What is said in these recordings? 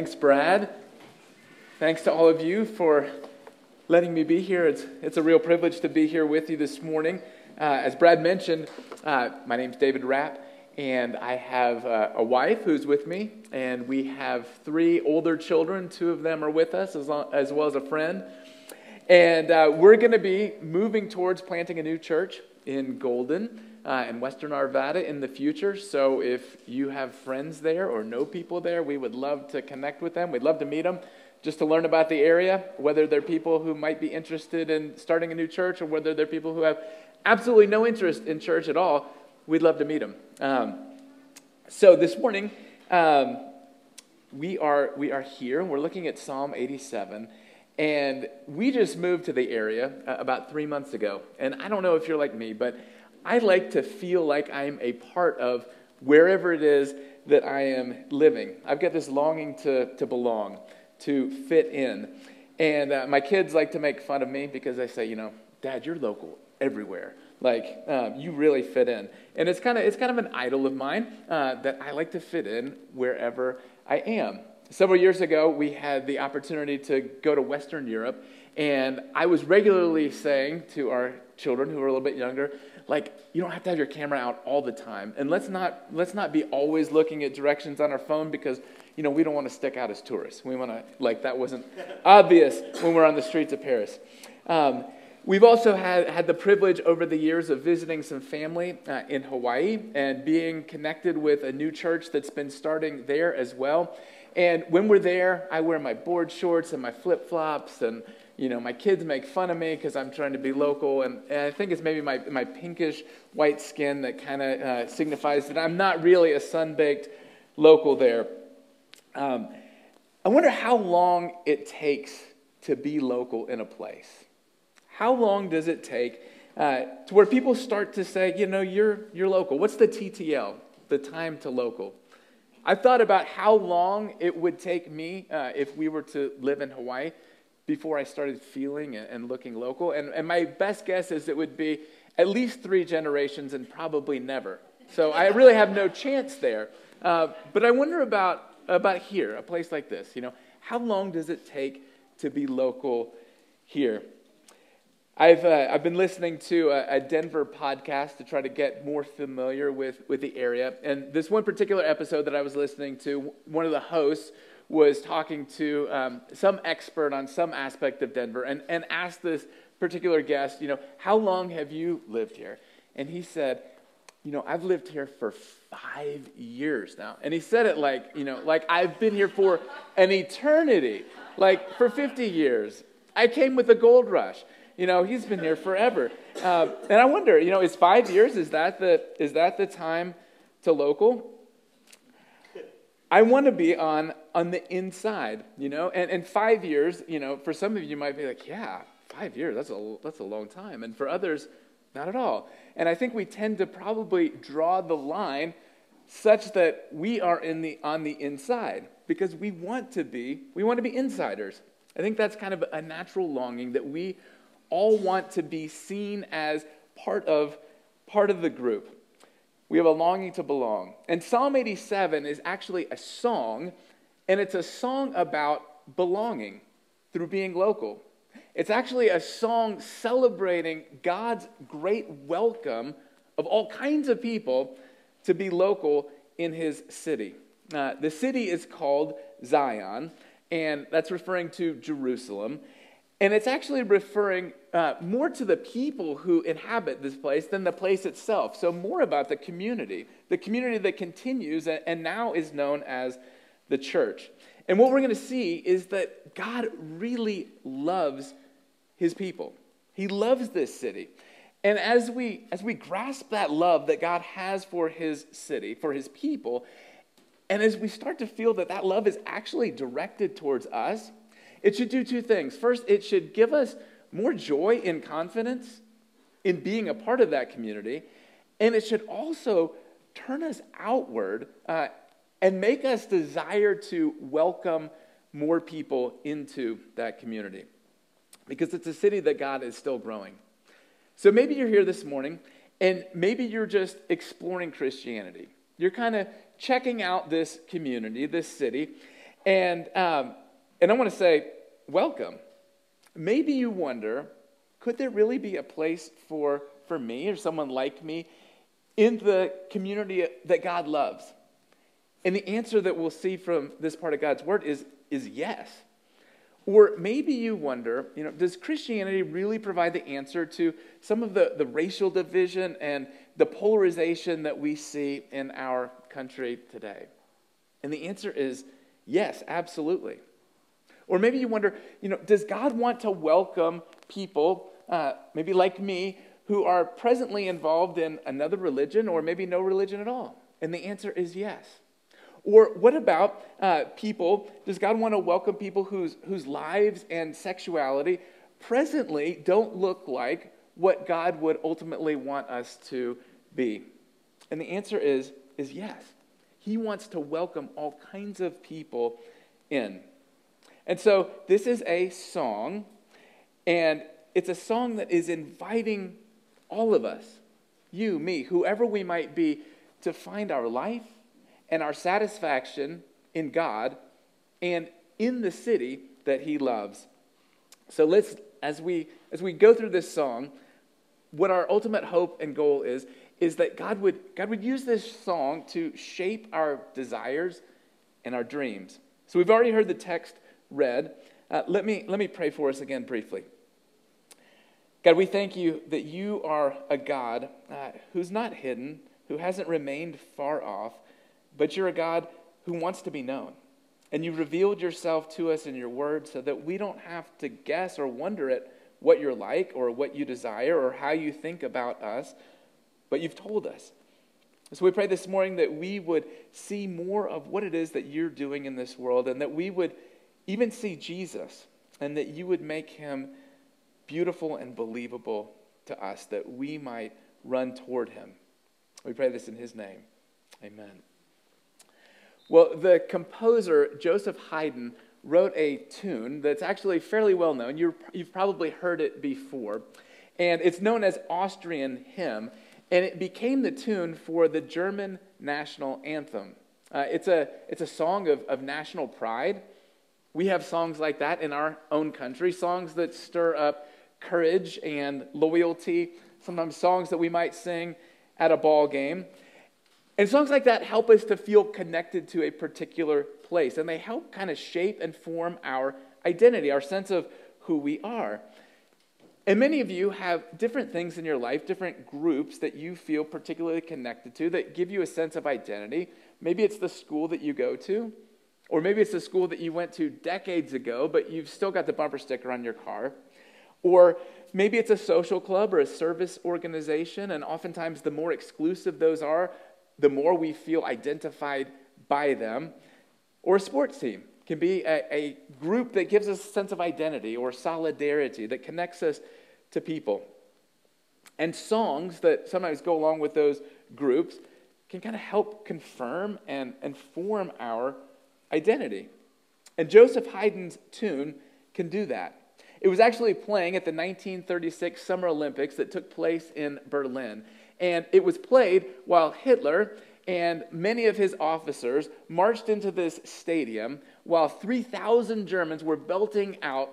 Thanks, Brad. Thanks to all of you for letting me be here. It's, it's a real privilege to be here with you this morning. Uh, as Brad mentioned, uh, my name's David Rapp, and I have uh, a wife who's with me, and we have three older children. Two of them are with us, as, long, as well as a friend. And uh, we're going to be moving towards planting a new church in Golden uh, in Western Arvada in the future. So if you have friends there or know people there, we would love to connect with them. We'd love to meet them just to learn about the area, whether they're people who might be interested in starting a new church or whether they're people who have absolutely no interest in church at all. We'd love to meet them. Um, so this morning, um, we are we are here. We're looking at Psalm 87. And we just moved to the area uh, about three months ago. And I don't know if you're like me, but I like to feel like I'm a part of wherever it is that I am living. I've got this longing to, to belong, to fit in. And uh, my kids like to make fun of me because they say, you know, Dad, you're local everywhere. Like um, you really fit in, and it's kind of it's kind of an idol of mine uh, that I like to fit in wherever I am. Several years ago, we had the opportunity to go to Western Europe, and I was regularly saying to our children who are a little bit younger, like you don't have to have your camera out all the time. And let's not let's not be always looking at directions on our phone because you know we don't want to stick out as tourists. We want to like that wasn't obvious when we're on the streets of paris. Um, we've also had, had the privilege over the years of visiting some family uh, in hawaii and being connected with a new church that's been starting there as well. And when we're there i wear my board shorts and my flip-flops and you know, my kids make fun of me because I'm trying to be local, and, and, I think it's maybe my, my pinkish white skin that kind of uh, signifies that I'm not really a sun-baked local there. Um, I wonder how long it takes to be local in a place. How long does it take uh, to where people start to say, you know, you're, you're local? What's the TTL, the time to local? I've thought about how long it would take me uh, if we were to live in Hawaii before I started feeling and looking local. And, and my best guess is it would be at least three generations and probably never. So I really have no chance there. Uh, but I wonder about, about here, a place like this. You know, how long does it take to be local here? I've, uh, I've been listening to a, a, Denver podcast to try to get more familiar with, with the area. And this one particular episode that I was listening to, one of the hosts was talking to um, some expert on some aspect of Denver and, and asked this particular guest, you know, how long have you lived here? And he said, you know, I've lived here for five years now. And he said it like, you know, like I've been here for an eternity, like for 50 years. I came with the gold rush. You know, he's been here forever. Uh, and I wonder, you know, is five years, is that the, is that the time to local? I want to be on, on the inside, you know? And, and five years, you know, for some of you, you might be like, yeah, five years, that's a, that's a long time. And for others, not at all. And I think we tend to probably draw the line such that we are in the, on the inside because we want to be, we want to be insiders. I think that's kind of a natural longing that we all want to be seen as part of, part of the group. We have a longing to belong. And Psalm 87 is actually a song, and it's a song about belonging through being local. It's actually a song celebrating God's great welcome of all kinds of people to be local in his city. Uh, the city is called Zion, and that's referring to Jerusalem. And it's actually referring uh, more to the people who inhabit this place than the place itself. So, more about the community, the community that continues and now is known as the church. And what we're going to see is that God really loves his people, He loves this city. And as we, as we grasp that love that God has for his city, for his people, and as we start to feel that that love is actually directed towards us, it should do two things. First, it should give us more joy and confidence in being a part of that community, and it should also turn us outward uh, and make us desire to welcome more people into that community because it's a city that God is still growing. So maybe you're here this morning and maybe you're just exploring Christianity. You're kind of checking out this community, this city, And, um, and I want to say, welcome. Maybe you wonder, could there really be a place for, for me or someone like me in the community that God loves? And the answer that we'll see from this part of God's word is, is yes. Or maybe you wonder, you know, does Christianity really provide the answer to some of the, the racial division and the polarization that we see in our country today? And the answer is yes, absolutely. Or maybe you wonder, you know, does God want to welcome people, uh, maybe like me, who are presently involved in another religion or maybe no religion at all? And the answer is yes. Or what about uh, people? Does God want to welcome people whose, whose lives and sexuality presently don't look like what God would ultimately want us to be? And the answer is, is yes. He wants to welcome all kinds of people in. And so this is a song, and it's a song that is inviting all of us, you, me, whoever we might be, to find our life and our satisfaction in God and in the city that He loves. So let's, as we as we go through this song, what our ultimate hope and goal is is that God would God would use this song to shape our desires and our dreams. So we've already heard the text read. Uh, let me let me pray for us again briefly. God, we thank you that you are a God uh, who's not hidden, who hasn't remained far off, but you're a God who wants to be known. And you revealed yourself to us in your word so that we don't have to guess or wonder at what you're like or what you desire or how you think about us, but you've told us. So we pray this morning that we would see more of what it is that you're doing in this world and that we would even see Jesus and that you would make him beautiful and believable to us, that we might run toward him. We pray this in his name. Amen. Well, the composer Joseph Haydn wrote a tune that's actually fairly well known. you have probably heard it before. And it's known as Austrian Hymn. And it became the tune for the German national anthem. Uh, it's, a, it's a song of, of national pride. We have songs like that in our own country, songs that stir up courage and loyalty, sometimes songs that we might sing at a ball game. And songs like that help us to feel connected to a particular place, and they help kind of shape and form our identity, our sense of who we are. And many of you have different things in your life, different groups that you feel particularly connected to that give you a sense of identity. Maybe it's the school that you go to, or maybe it's the school that you went to decades ago, but you've still got the bumper sticker on your car. Or maybe it's a social club or a service organization, and oftentimes the more exclusive those are, the more we feel identified by them. Or a sports team can be a, a group that gives us a sense of identity or solidarity that connects us to people. And songs that sometimes go along with those groups can kind of help confirm and, and form our identity. And Joseph Haydn's tune can do that. It was actually playing at the 1936 Summer Olympics that took place in Berlin. And it was played while Hitler and many of his officers marched into this stadium while 3,000 Germans were belting out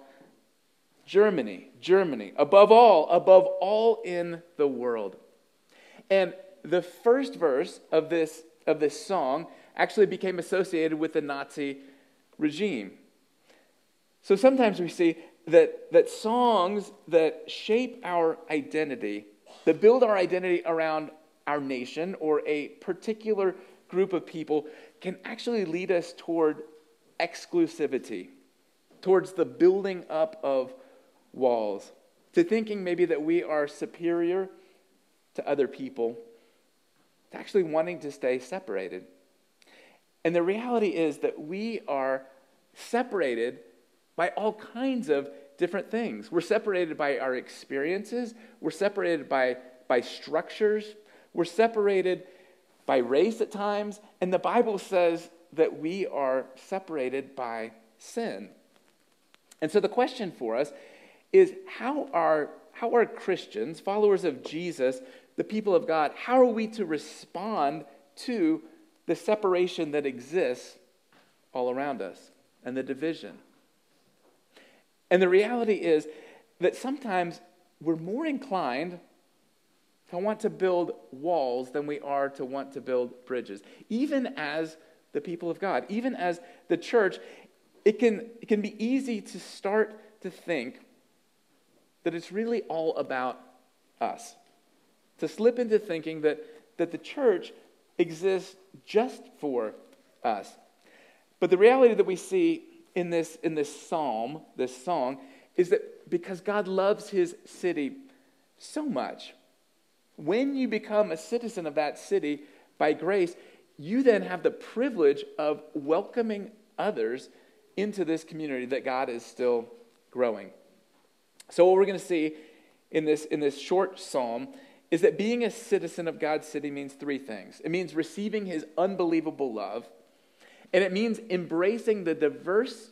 Germany, Germany, above all, above all in the world. And the first verse of this, of this song actually became associated with the Nazi regime. So sometimes we see that, that songs that shape our identity that build our identity around our nation or a particular group of people can actually lead us toward exclusivity, towards the building up of walls, to thinking maybe that we are superior to other people, to actually wanting to stay separated. And the reality is that we are separated by all kinds of different things. We're separated by our experiences, we're separated by, by structures, we're separated by race at times, and the Bible says that we are separated by sin. And so the question for us is how are, how are Christians, followers of Jesus, the people of God, how are we to respond to the separation that exists all around us? and the division. And the reality is that sometimes we're more inclined to want to build walls than we are to want to build bridges. Even as the people of God, even as the church, it can, it can be easy to start to think that it's really all about us. To slip into thinking that, that the church exists just for us. But the reality that we see in this, in this psalm, this song, is that because God loves his city so much, when you become a citizen of that city by grace, you then have the privilege of welcoming others into this community that God is still growing. So, what we're going to see in this, in this short psalm is that being a citizen of God's city means three things it means receiving his unbelievable love, and it means embracing the diverse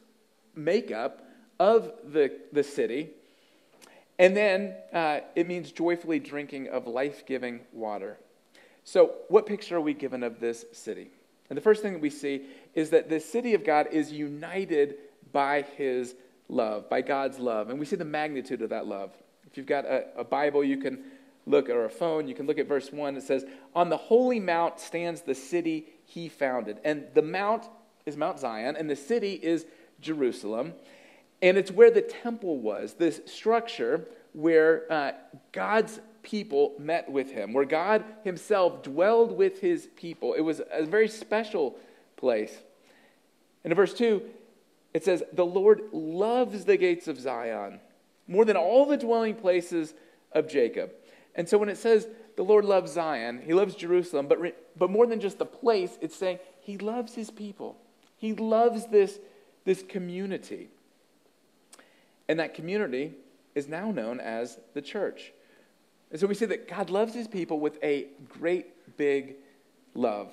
makeup of the, the city. And then uh, it means joyfully drinking of life giving water. So, what picture are we given of this city? And the first thing that we see is that the city of God is united by his love, by God's love. And we see the magnitude of that love. If you've got a, a Bible, you can look, or a phone, you can look at verse 1. It says, On the holy mount stands the city he founded. And the mount is Mount Zion, and the city is Jerusalem. And it's where the temple was, this structure where uh, God's people met with him, where God himself dwelled with his people. It was a very special place. And in verse 2, it says, The Lord loves the gates of Zion more than all the dwelling places of Jacob. And so when it says the Lord loves Zion, he loves Jerusalem, but, re- but more than just the place, it's saying he loves his people. He loves this, this community. And that community is now known as the church. And so we see that God loves his people with a great big love.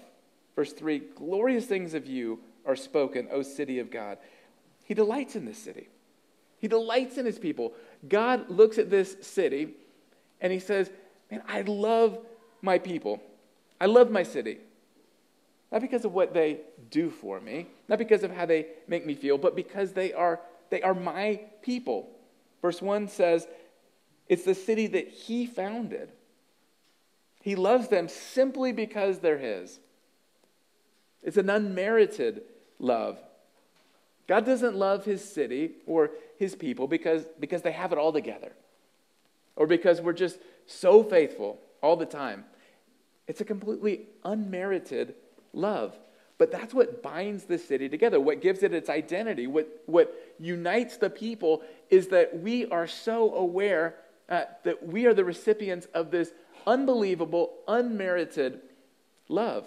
Verse 3 Glorious things of you are spoken, O city of God. He delights in this city. He delights in his people. God looks at this city and he says, Man, I love my people. I love my city. Not because of what they do for me, not because of how they make me feel, but because they are, they are my people. Verse 1 says, It's the city that he founded. He loves them simply because they're his. It's an unmerited love. God doesn't love his city or his people because, because they have it all together or because we're just so faithful all the time. It's a completely unmerited love. But that's what binds the city together, what gives it its identity, what, what unites the people is that we are so aware uh, that we are the recipients of this unbelievable, unmerited love.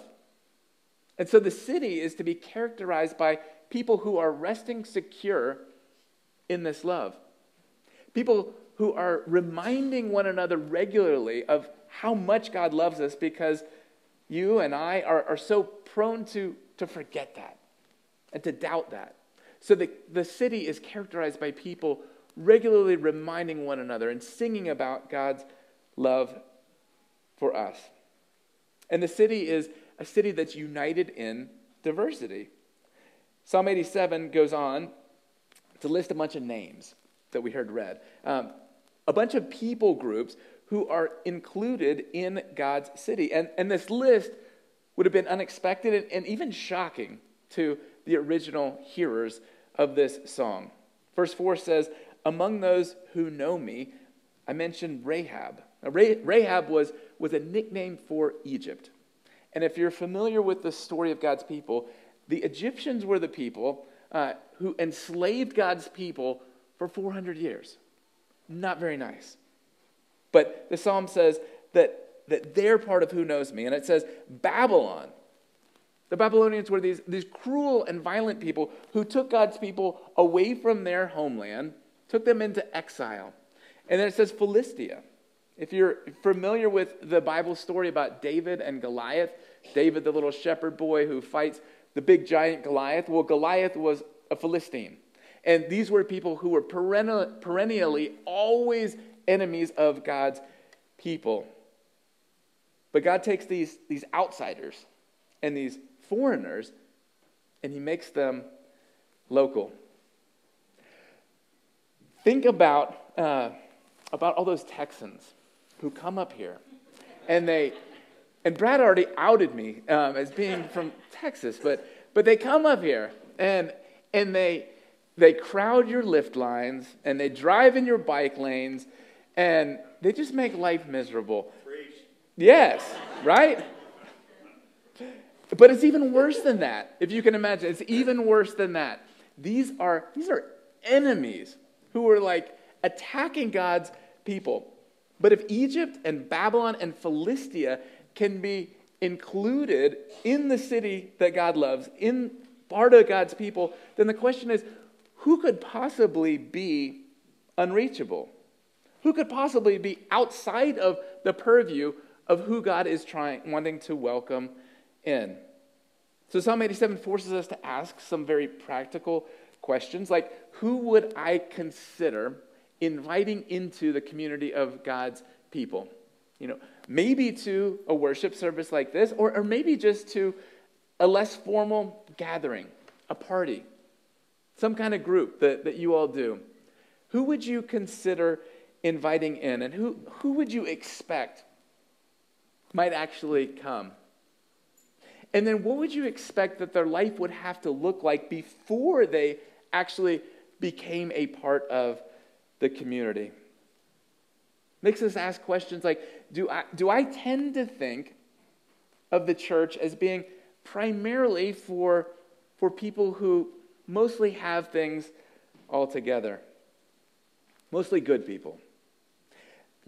And so the city is to be characterized by people who are resting secure in this love. People who are reminding one another regularly of how much God loves us because you and I are, are so prone to, to forget that and to doubt that. So the, the city is characterized by people regularly reminding one another and singing about God's love for us. And the city is a city that's united in diversity. Psalm 87 goes on to list a bunch of names that we heard read. Um, a bunch of people groups who are included in God's city. And, and this list would have been unexpected and, and even shocking to the original hearers of this song. Verse 4 says, Among those who know me, I mentioned Rahab. Now, Rahab was, was a nickname for Egypt. And if you're familiar with the story of God's people, the Egyptians were the people uh, who enslaved God's people for 400 years. Not very nice. But the psalm says that, that they're part of who knows me. And it says, Babylon. The Babylonians were these, these cruel and violent people who took God's people away from their homeland, took them into exile. And then it says Philistia. If you're familiar with the Bible story about David and Goliath, David, the little shepherd boy who fights the big giant Goliath, well, Goliath was a Philistine. And these were people who were perennially always enemies of God's people. But God takes these, these outsiders and these foreigners and he makes them local. Think about, uh, about all those Texans who come up here and they, and Brad already outed me um, as being from Texas, but, but they come up here and, and they, they crowd your lift lines and they drive in your bike lanes and they just make life miserable. Yes, right? But it's even worse than that. If you can imagine, it's even worse than that. These are, these are enemies who are like attacking God's people. But if Egypt and Babylon and Philistia can be included in the city that God loves, in part of God's people, then the question is who could possibly be unreachable? Who could possibly be outside of the purview of who God is trying wanting to welcome in? So Psalm 87 forces us to ask some very practical questions like who would I consider inviting into the community of God's people? You know, maybe to a worship service like this, or, or maybe just to a less formal gathering, a party, some kind of group that, that you all do. Who would you consider inviting in? And who, who would you expect might actually come? And then what would you expect that their life would have to look like before they actually became a part of the community? Makes us ask questions like do I, do I tend to think of the church as being primarily for, for people who mostly have things all together? Mostly good people.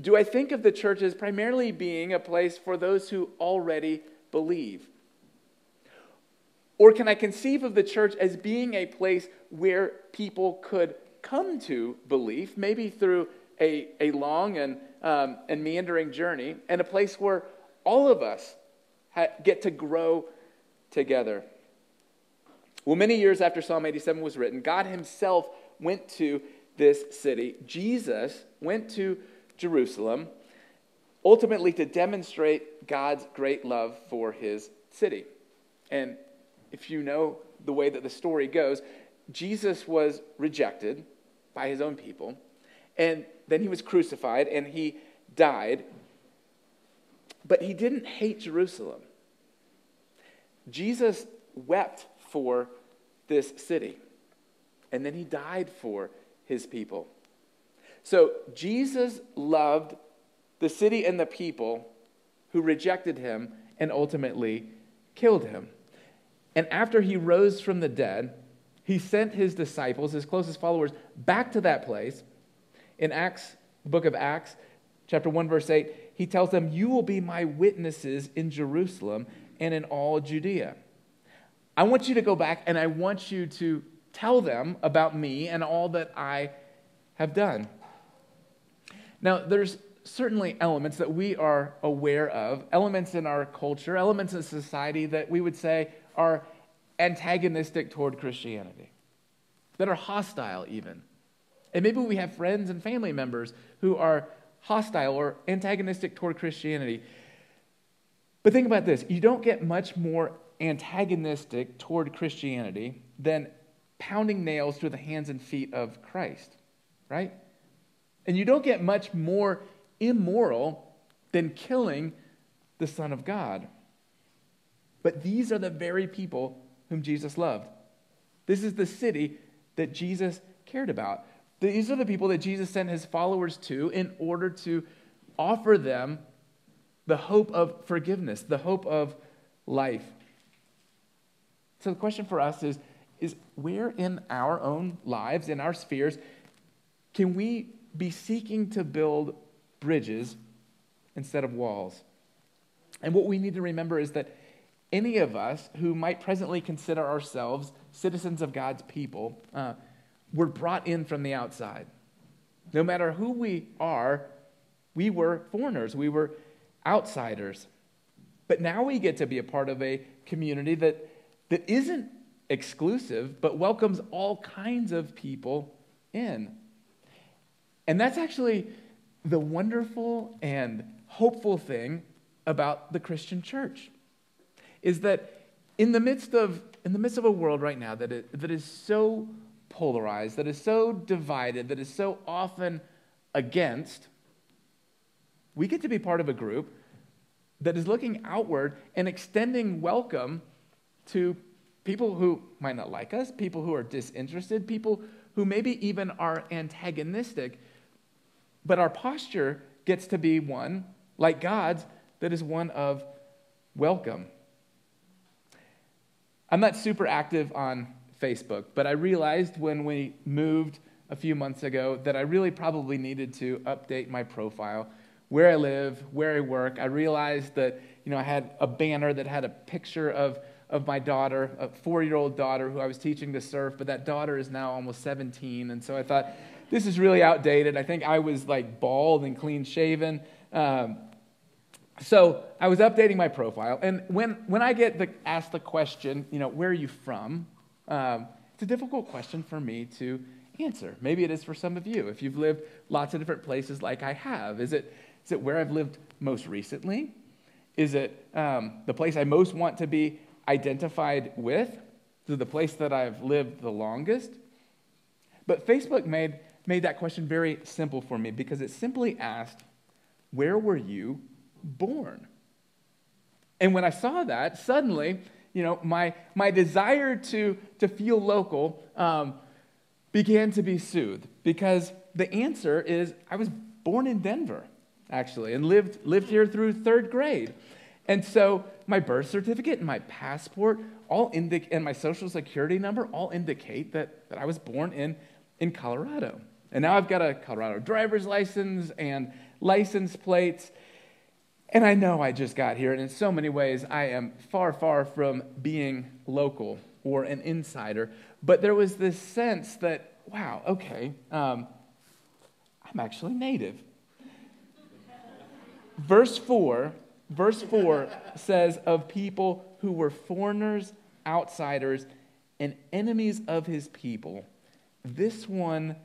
Do I think of the church as primarily being a place for those who already believe? Or can I conceive of the church as being a place where people could come to belief, maybe through a, a long and, um, and meandering journey, and a place where all of us ha- get to grow together? Well, many years after Psalm 87 was written, God Himself went to this city. Jesus went to Jerusalem, ultimately to demonstrate God's great love for His city. And if you know the way that the story goes, Jesus was rejected by his own people, and then he was crucified and he died. But he didn't hate Jerusalem. Jesus wept for this city, and then he died for his people. So Jesus loved the city and the people who rejected him and ultimately killed him. And after he rose from the dead, he sent his disciples, his closest followers, back to that place. In Acts, the book of Acts, chapter 1, verse 8, he tells them, You will be my witnesses in Jerusalem and in all Judea. I want you to go back and I want you to tell them about me and all that I have done. Now, there's certainly elements that we are aware of, elements in our culture, elements in society that we would say are antagonistic toward Christianity, that are hostile even. And maybe we have friends and family members who are hostile or antagonistic toward Christianity. But think about this you don't get much more antagonistic toward Christianity than pounding nails through the hands and feet of Christ, right? And you don't get much more immoral than killing the Son of God. But these are the very people whom Jesus loved. This is the city that Jesus cared about. These are the people that Jesus sent his followers to in order to offer them the hope of forgiveness, the hope of life. So the question for us is, is where in our own lives, in our spheres, can we be seeking to build bridges instead of walls? And what we need to remember is that any of us who might presently consider ourselves citizens of God's people, uh, were brought in from the outside. No matter who we are, we were foreigners, we were outsiders. But now we get to be a part of a community that, that isn't exclusive, but welcomes all kinds of people in. And that's actually the wonderful and hopeful thing about the Christian church is that in the midst of in the midst of a world right now that, it, that is so polarized, that is so divided, that is so often against, we get to be part of a group that is looking outward and extending welcome to people who might not like us, people who are disinterested, people who maybe even are antagonistic. But our posture gets to be one, like God's, that is one of welcome. I'm not super active on Facebook, but I realized when we moved a few months ago that I really probably needed to update my profile, where I live, where I work. I realized that, you know, I had a banner that had a picture of, of my daughter, a four year old daughter who I was teaching to surf, but that daughter is now almost 17. And so I thought, this is really outdated. I think I was like bald and clean shaven. Um, so I was updating my profile, and when, when I get the, asked the question, you know, where are you from? Um, it's a difficult question for me to answer. Maybe it is for some of you. If you've lived lots of different places like I have, is it, is it where I've lived most recently? Is it um, the place I most want to be identified with? It the place that I've lived the longest? But Facebook made, made that question very simple for me because it simply asked, Where were you born. And when I saw that, suddenly, you know, my, my desire to, to feel local um, began to be soothed because the answer is I was born in Denver, actually, and lived, lived here through third grade. And so my birth certificate and my passport all indicate, and my social security number all indicate that, that I was born in, in Colorado. And now I've got a Colorado driver's license and license plates. And I know I just got here, and in so many ways, I am far, far from being local or an insider. But there was this sense that, wow, okay, um, I'm actually native. verse 4, verse 4 says, of people who were foreigners, outsiders, and enemies of his people, this one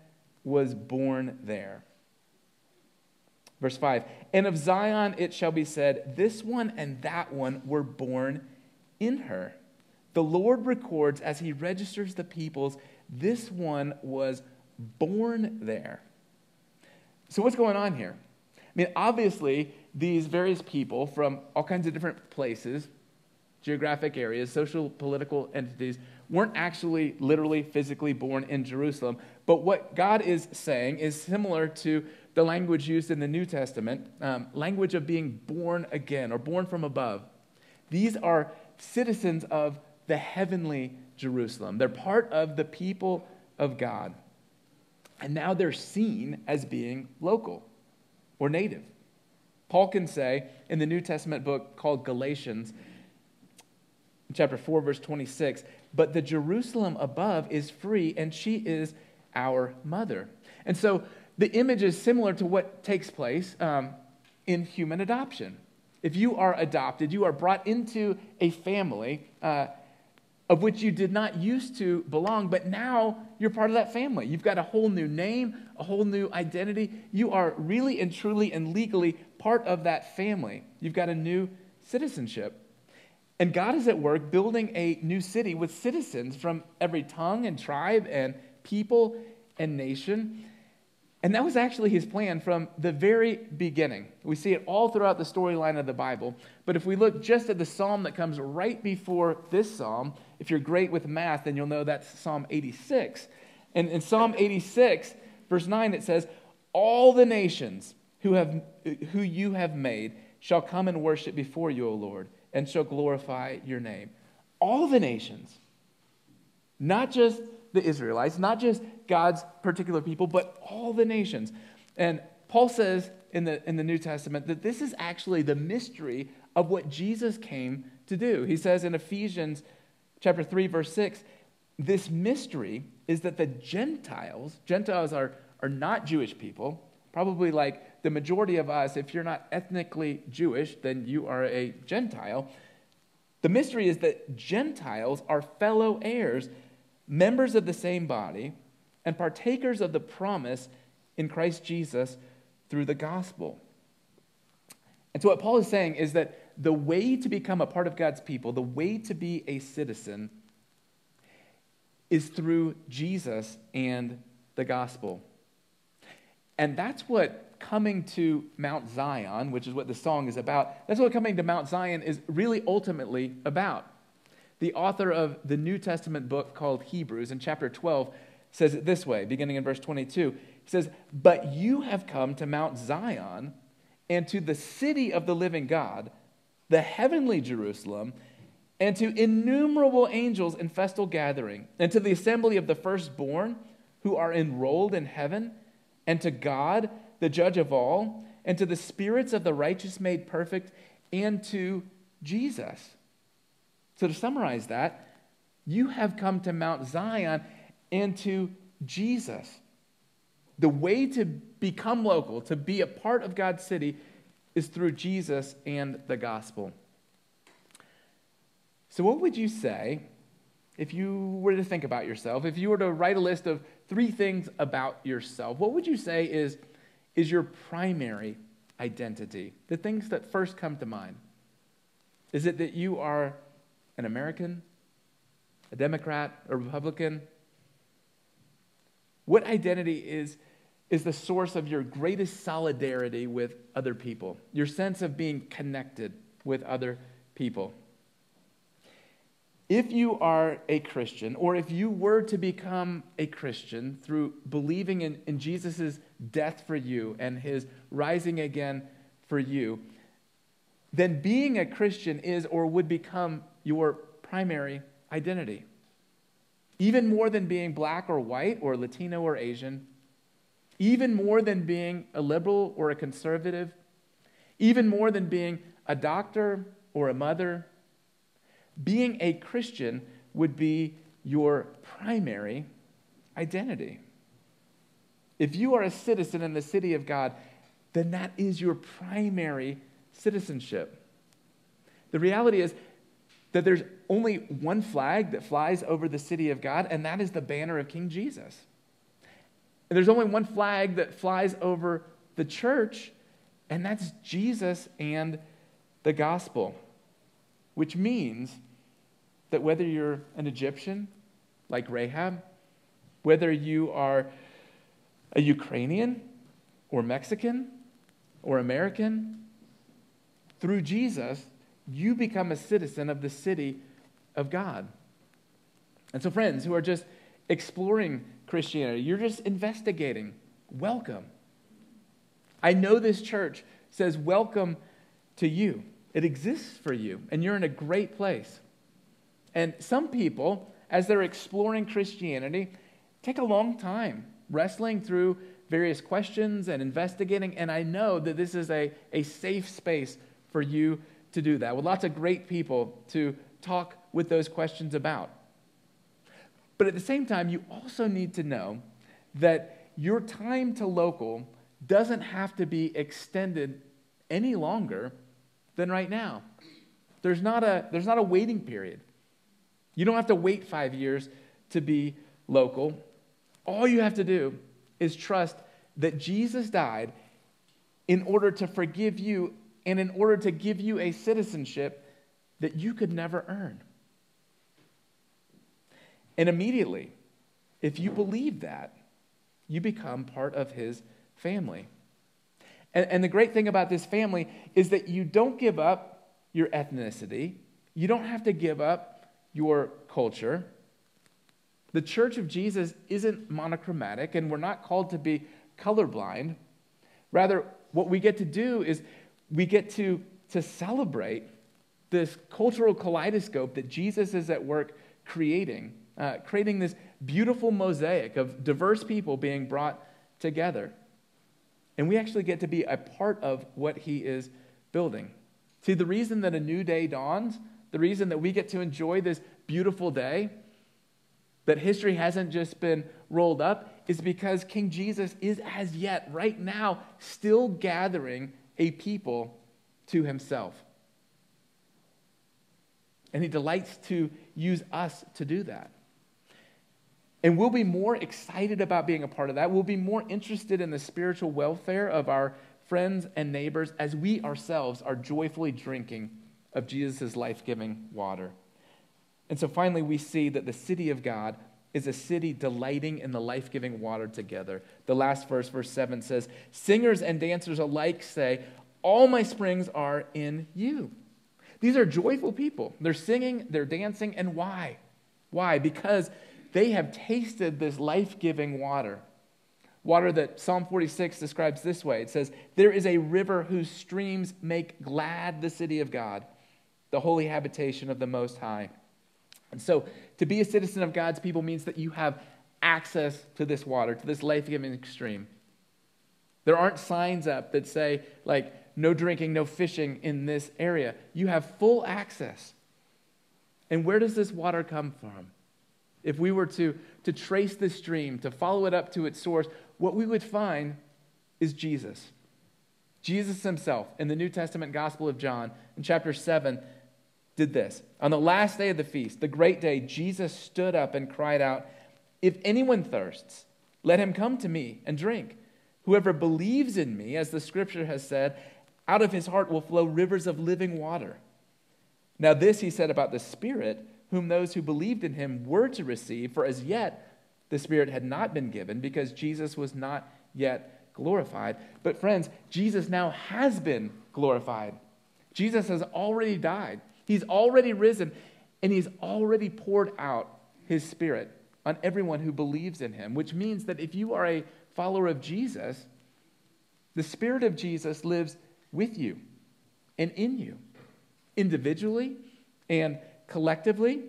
was born there. Verse 5 And of Zion it shall be said, This one and that one were born in her. The Lord records as he registers the peoples, this one was born there. So, what's going on here? I mean, obviously, these various people from all kinds of different places, geographic areas, social, political entities, weren't actually literally, physically born in Jerusalem. But what God is saying is similar to the language used in the New Testament, um, language of being born again or born from above. These are citizens of the heavenly Jerusalem. They're part of the people of God. And now they're seen as being local or native. Paul can say in the New Testament book called Galatians, chapter 4, verse 26, but the Jerusalem above is free, and she is our mother. And so the image is similar to what takes place um, in human adoption. If you are adopted, you are brought into a family uh, of which you did not used to belong, but now you're part of that family. You've got a whole new name, a whole new identity. You are really and truly and legally part of that family. You've got a new citizenship. And God is at work building a new city with citizens from every tongue and tribe and people and nation. And that was actually his plan from the very beginning. We see it all throughout the storyline of the Bible. But if we look just at the psalm that comes right before this psalm, if you're great with math, then you'll know that's Psalm 86. And in Psalm 86, verse 9, it says, All the nations who, have, who you have made shall come and worship before you, O Lord, and shall glorify your name. All the nations, not just the Israelites, not just God's particular people, but all the nations. And Paul says in the, in the New Testament that this is actually the mystery of what Jesus came to do. He says in Ephesians chapter 3, verse 6, this mystery is that the Gentiles, Gentiles are, are not Jewish people, probably like the majority of us, if you're not ethnically Jewish, then you are a Gentile. The mystery is that Gentiles are fellow heirs members of the same body, and partakers of the promise in Christ Jesus through the gospel. And so, what Paul is saying is that the way to become a part of God's people, the way to be a citizen, is through Jesus and the gospel. And that's what coming to Mount Zion, which is what the song is about, that's what coming to Mount Zion is really ultimately about. The author of the New Testament book called Hebrews in chapter 12 says it this way, beginning in verse 22. He says, But you have come to Mount Zion and to the city of the living God, the heavenly Jerusalem, and to innumerable angels in festal gathering, and to the assembly of the firstborn who are enrolled in heaven, and to God, the judge of all, and to the spirits of the righteous made perfect, and to Jesus. So, to summarize that, you have come to Mount Zion and to Jesus. The way to become local, to be a part of God's city, is through Jesus and the gospel. So, what would you say if you were to think about yourself? If you were to write a list of three things about yourself, what would you say is, is your primary identity? The things that first come to mind. Is it that you are an American, a Democrat, a Republican? What identity is, is the source of your greatest solidarity with other people, your sense of being connected with other people? If you are a Christian, or if you were to become a Christian through believing in, in Jesus' death for you and his rising again for you, then being a Christian is or would become your primary identity. Even more than being black or white or Latino or Asian, even more than being a liberal or a conservative, even more than being a doctor or a mother, being a Christian would be your primary identity. If you are a citizen in the city of God, then that is your primary citizenship. The reality is that there's only one flag that flies over the city of God, and that is the banner of King Jesus. And there's only one flag that flies over the church, and that's Jesus and the gospel, which means that whether you're an Egyptian like Rahab, whether you are a Ukrainian or Mexican or American, through Jesus, you become a citizen of the city of God. And so, friends who are just exploring Christianity, you're just investigating. Welcome. I know this church says welcome to you. It exists for you, and you're in a great place. And some people, as they're exploring Christianity, take a long time wrestling through various questions and investigating. And I know that this is a, a safe space for you to do that, with lots of great people to talk with those questions about. But at the same time, you also need to know that your time to local doesn't have to be extended any longer than right now. There's not a, there's not a waiting period. You don't have to wait five years to be local. All you have to do is trust that Jesus died in order to forgive you and in order to give you a citizenship that you could never earn. And immediately, if you believe that, you become part of his family. And, and, the great thing about this family is that you don't give up your ethnicity, you don't have to give up your culture. The church of Jesus isn't monochromatic, and we're not called to be colorblind. Rather, what we get to do is we get to, to celebrate this cultural kaleidoscope that Jesus is at work creating, uh, creating this beautiful mosaic of diverse people being brought together. And we actually get to be a part of what he is building. See, the reason that a new day dawns, the reason that we get to enjoy this beautiful day, that history hasn't just been rolled up, is because King Jesus is as yet, right now, still gathering a people to himself. And he delights to use us to do that. And we'll be more excited about being a part of that. We'll be more interested in the spiritual welfare of our friends and neighbors as we ourselves are joyfully drinking of Jesus' life giving water. And so finally, we see that the city of God is a city delighting in the life giving water together. The last verse, verse 7 says, Singers and dancers alike say, All my springs are in you. These are joyful people. They're singing, they're dancing, and why? Why? Because they have tasted this life giving water. Water that Psalm 46 describes this way it says, There is a river whose streams make glad the city of God, the holy habitation of the Most High. And so, to be a citizen of God's people means that you have access to this water, to this life giving stream. There aren't signs up that say, like, no drinking, no fishing in this area. You have full access. And where does this water come from? If we were to, to trace this stream, to follow it up to its source, what we would find is Jesus. Jesus himself in the New Testament Gospel of John, in chapter 7, did this. On the last day of the feast, the great day, Jesus stood up and cried out, If anyone thirsts, let him come to me and drink. Whoever believes in me, as the scripture has said, out of his heart will flow rivers of living water. Now, this he said about the Spirit, whom those who believed in him were to receive, for as yet the Spirit had not been given, because Jesus was not yet glorified. But, friends, Jesus now has been glorified. Jesus has already died. He's already risen, and he's already poured out his spirit on everyone who believes in him, which means that if you are a follower of Jesus, the spirit of Jesus lives with you and in you, individually and collectively.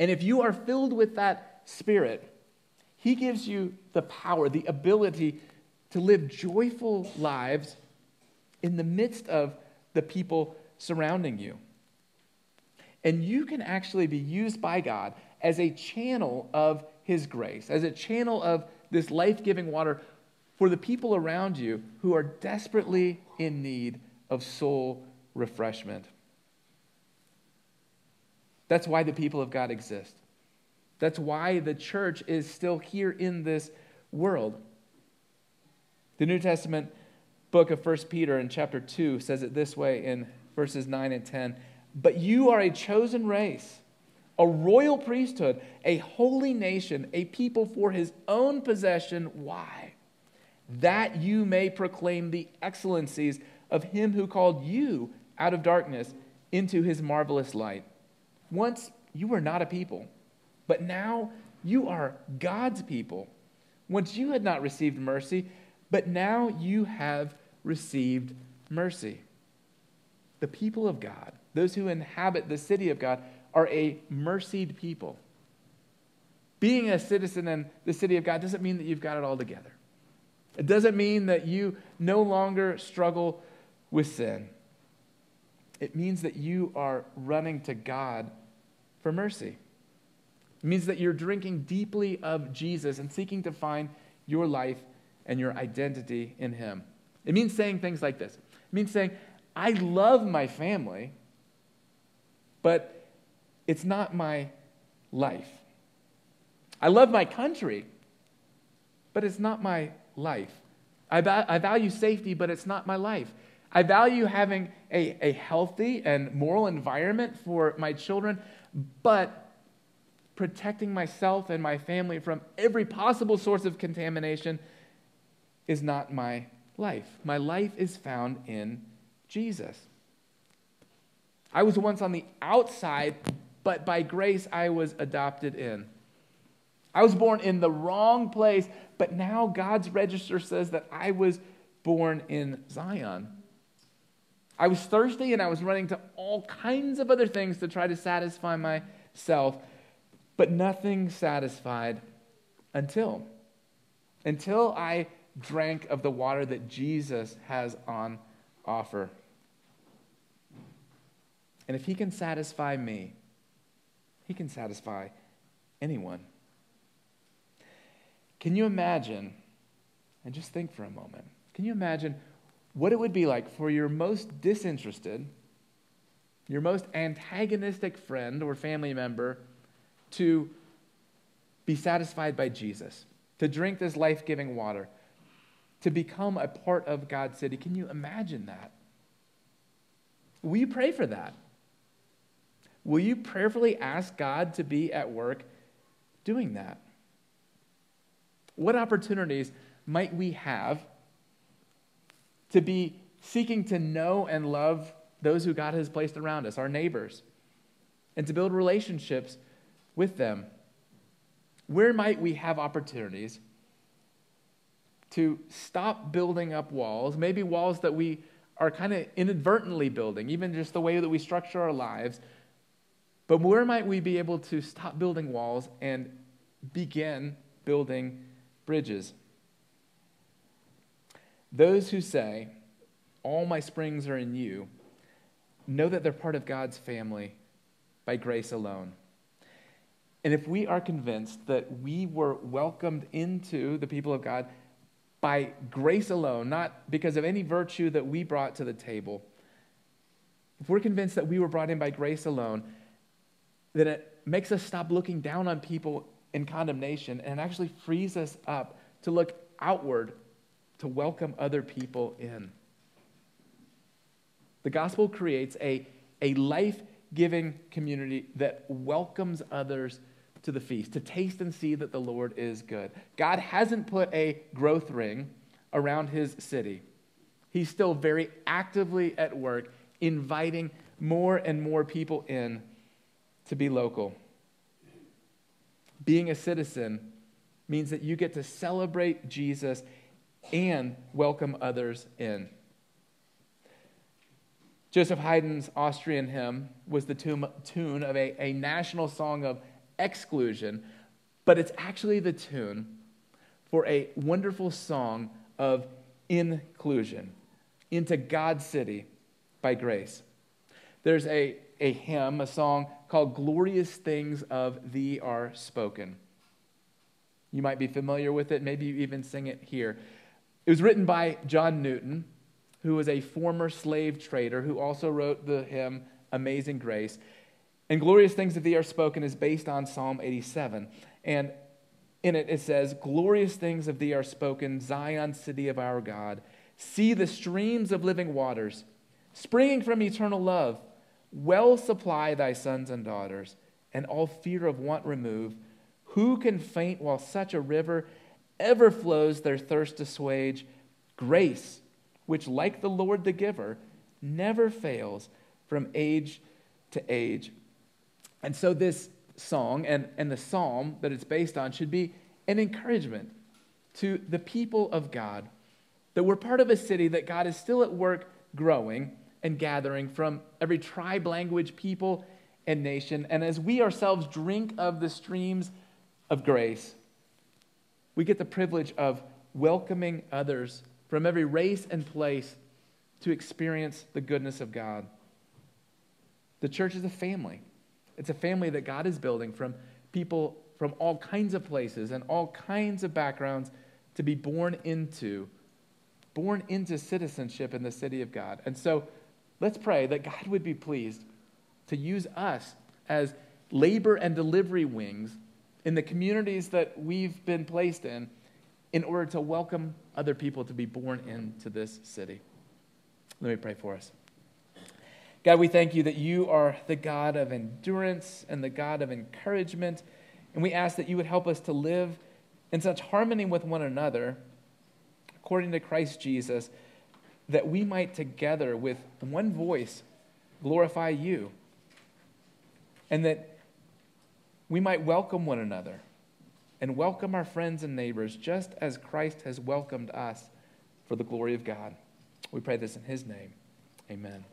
And if you are filled with that spirit, he gives you the power, the ability to live joyful lives in the midst of the people surrounding you. And you can actually be used by God as a channel of His grace, as a channel of this life giving water for the people around you who are desperately in need of soul refreshment. That's why the people of God exist. That's why the church is still here in this world. The New Testament book of 1 Peter in chapter 2 says it this way in verses 9 and 10. But you are a chosen race, a royal priesthood, a holy nation, a people for his own possession. Why? That you may proclaim the excellencies of him who called you out of darkness into his marvelous light. Once you were not a people, but now you are God's people. Once you had not received mercy, but now you have received mercy the people of God, those who inhabit the city of God, are a mercied people. Being a citizen in the city of God doesn't mean that you've got it all together. It doesn't mean that you no longer struggle with sin. It means that you are running to God for mercy. It means that you're drinking deeply of Jesus and seeking to find your life and your identity in Him. It means saying things like this. It means saying, I love my family, but it's not my life. I love my country, but it's not my life. I, va- I value safety, but it's not my life. I value having a, a healthy and moral environment for my children, but protecting myself and my family from every possible source of contamination is not my life. My life is found in Jesus. I was once on the outside, but by grace I was adopted in. I was born in the wrong place, but now God's register says that I was born in Zion. I was thirsty and I was running to all kinds of other things to try to satisfy myself, but nothing satisfied until until I drank of the water that Jesus has on offer. And if he can satisfy me, he can satisfy anyone. Can you imagine, and just think for a moment, can you imagine what it would be like for your most disinterested, your most antagonistic friend or family member to be satisfied by Jesus, to drink this life giving water, to become a part of God's city? Can you imagine that? Will you pray for that? Will you prayerfully ask God to be at work doing that? What opportunities might we have to be seeking to know and love those who God has placed around us, our neighbors, and to build relationships with them? Where might we have opportunities to stop building up walls, maybe walls that we are kind of inadvertently building, even just the way that we structure our lives? But where might we be able to stop building walls and begin building bridges? Those who say, All my springs are in you, know that they're part of God's family by grace alone. And if we are convinced that we were welcomed into the people of God by grace alone, not because of any virtue that we brought to the table, if we're convinced that we were brought in by grace alone, then it makes us stop looking down on people in condemnation and actually frees us up to look outward to welcome other people in. The gospel creates a, a life giving community that welcomes others to the feast, to taste and see that the Lord is good. God hasn't put a growth ring around his city. He's still very actively at work, inviting more and more people in to be local. Being a citizen means that you get to celebrate Jesus and welcome others in. Joseph Haydn's Austrian hymn was the tune of a, a national song of exclusion, but it's actually the tune for a wonderful song of inclusion into God's city by grace. There's a, a hymn, a song called Glorious Things of Thee Are Spoken. You might be familiar with it, maybe you even sing it here. It was written by John Newton, who was a former slave trader who also wrote the hymn Amazing Grace. And glorious things of thee are spoken is based on Psalm 87. And in it, it says, Glorious things of thee are spoken, Zion, city of our God. See the streams of living waters, springing from eternal love. Well supply thy sons and daughters, and all fear of want remove. Who can faint while such a river ever flows their thirst to assuage? Grace, which, like the Lord the giver, never fails from age to age. And so, this song and, and the psalm that it's based on should be an encouragement to the people of God that we're part of a city that God is still at work growing and gathering from every tribe, language, people, and nation. And as we ourselves drink of the streams of grace, we get the privilege of welcoming others from every race and place to experience the goodness of God. The church is a family. It's a family that God is building from people from all kinds of places and all kinds of backgrounds to be born into born into citizenship in the city of God. And so let's pray that God would be pleased to use us as labor and delivery wings in the communities that we've been placed in in order to welcome other people to be born into this city. Let me pray for us. God, we thank you that you are the God of endurance and the God of encouragement. And we ask that you would help us to live in such harmony with one another, according to Christ Jesus, that we might together with one voice glorify you. And that we might welcome one another and welcome our friends and neighbors just as Christ has welcomed us for the glory of God. We pray this in his name. Amen.